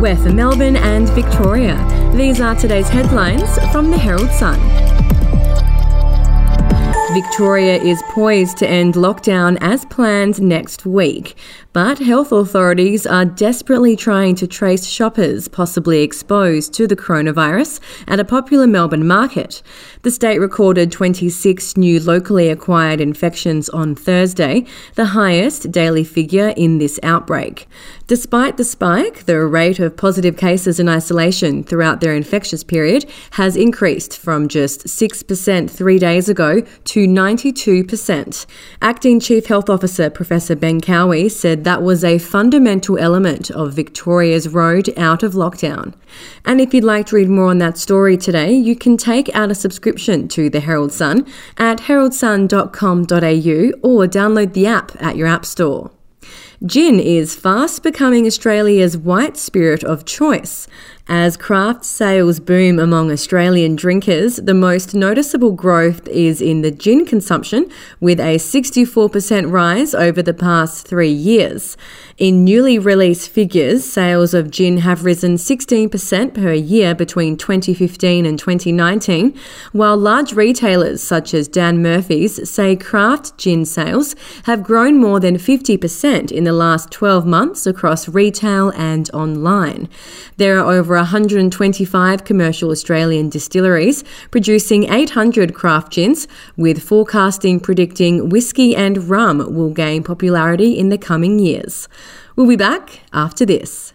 We're for Melbourne and Victoria. These are today's headlines from the Herald Sun. Victoria is poised to end lockdown as planned next week, but health authorities are desperately trying to trace shoppers possibly exposed to the coronavirus at a popular Melbourne market. The state recorded 26 new locally acquired infections on Thursday, the highest daily figure in this outbreak. Despite the spike, the rate of positive cases in isolation throughout their infectious period has increased from just 6% three days ago to 92%. Acting Chief Health Officer Professor Ben Cowie said that was a fundamental element of Victoria's road out of lockdown. And if you'd like to read more on that story today, you can take out a subscription to the Herald Sun at heraldsun.com.au or download the app at your app store. Gin is fast becoming Australia's white spirit of choice. As craft sales boom among Australian drinkers, the most noticeable growth is in the gin consumption, with a 64% rise over the past three years. In newly released figures, sales of gin have risen 16% per year between 2015 and 2019, while large retailers such as Dan Murphy's say craft gin sales have grown more than 50% in the last 12 months across retail and online. There are over 125 commercial Australian distilleries producing 800 craft gins, with forecasting predicting whiskey and rum will gain popularity in the coming years. We'll be back after this.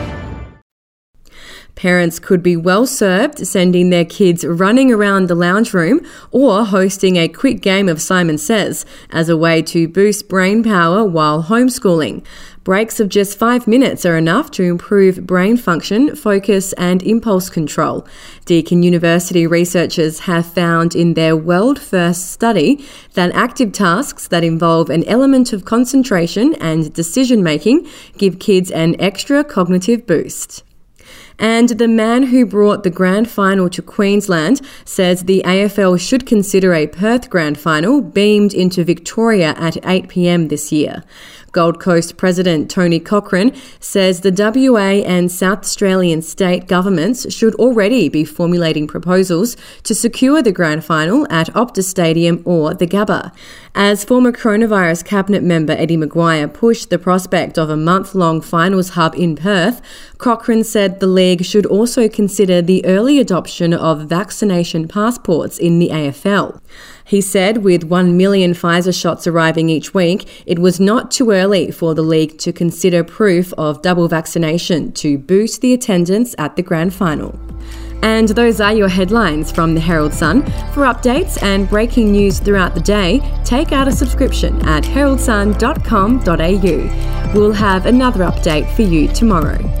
Parents could be well served sending their kids running around the lounge room or hosting a quick game of Simon Says as a way to boost brain power while homeschooling. Breaks of just five minutes are enough to improve brain function, focus, and impulse control. Deakin University researchers have found in their world first study that active tasks that involve an element of concentration and decision making give kids an extra cognitive boost. And the man who brought the grand final to Queensland says the AFL should consider a Perth grand final beamed into Victoria at 8pm this year. Gold Coast President Tony Cochrane says the WA and South Australian state governments should already be formulating proposals to secure the grand final at Optus Stadium or the Gabba. As former coronavirus cabinet member Eddie McGuire pushed the prospect of a month long finals hub in Perth, Cochrane said the league should also consider the early adoption of vaccination passports in the AFL. He said with 1 million Pfizer shots arriving each week, it was not too early for the league to consider proof of double vaccination to boost the attendance at the grand final. And those are your headlines from the Herald Sun. For updates and breaking news throughout the day, take out a subscription at heraldsun.com.au. We'll have another update for you tomorrow.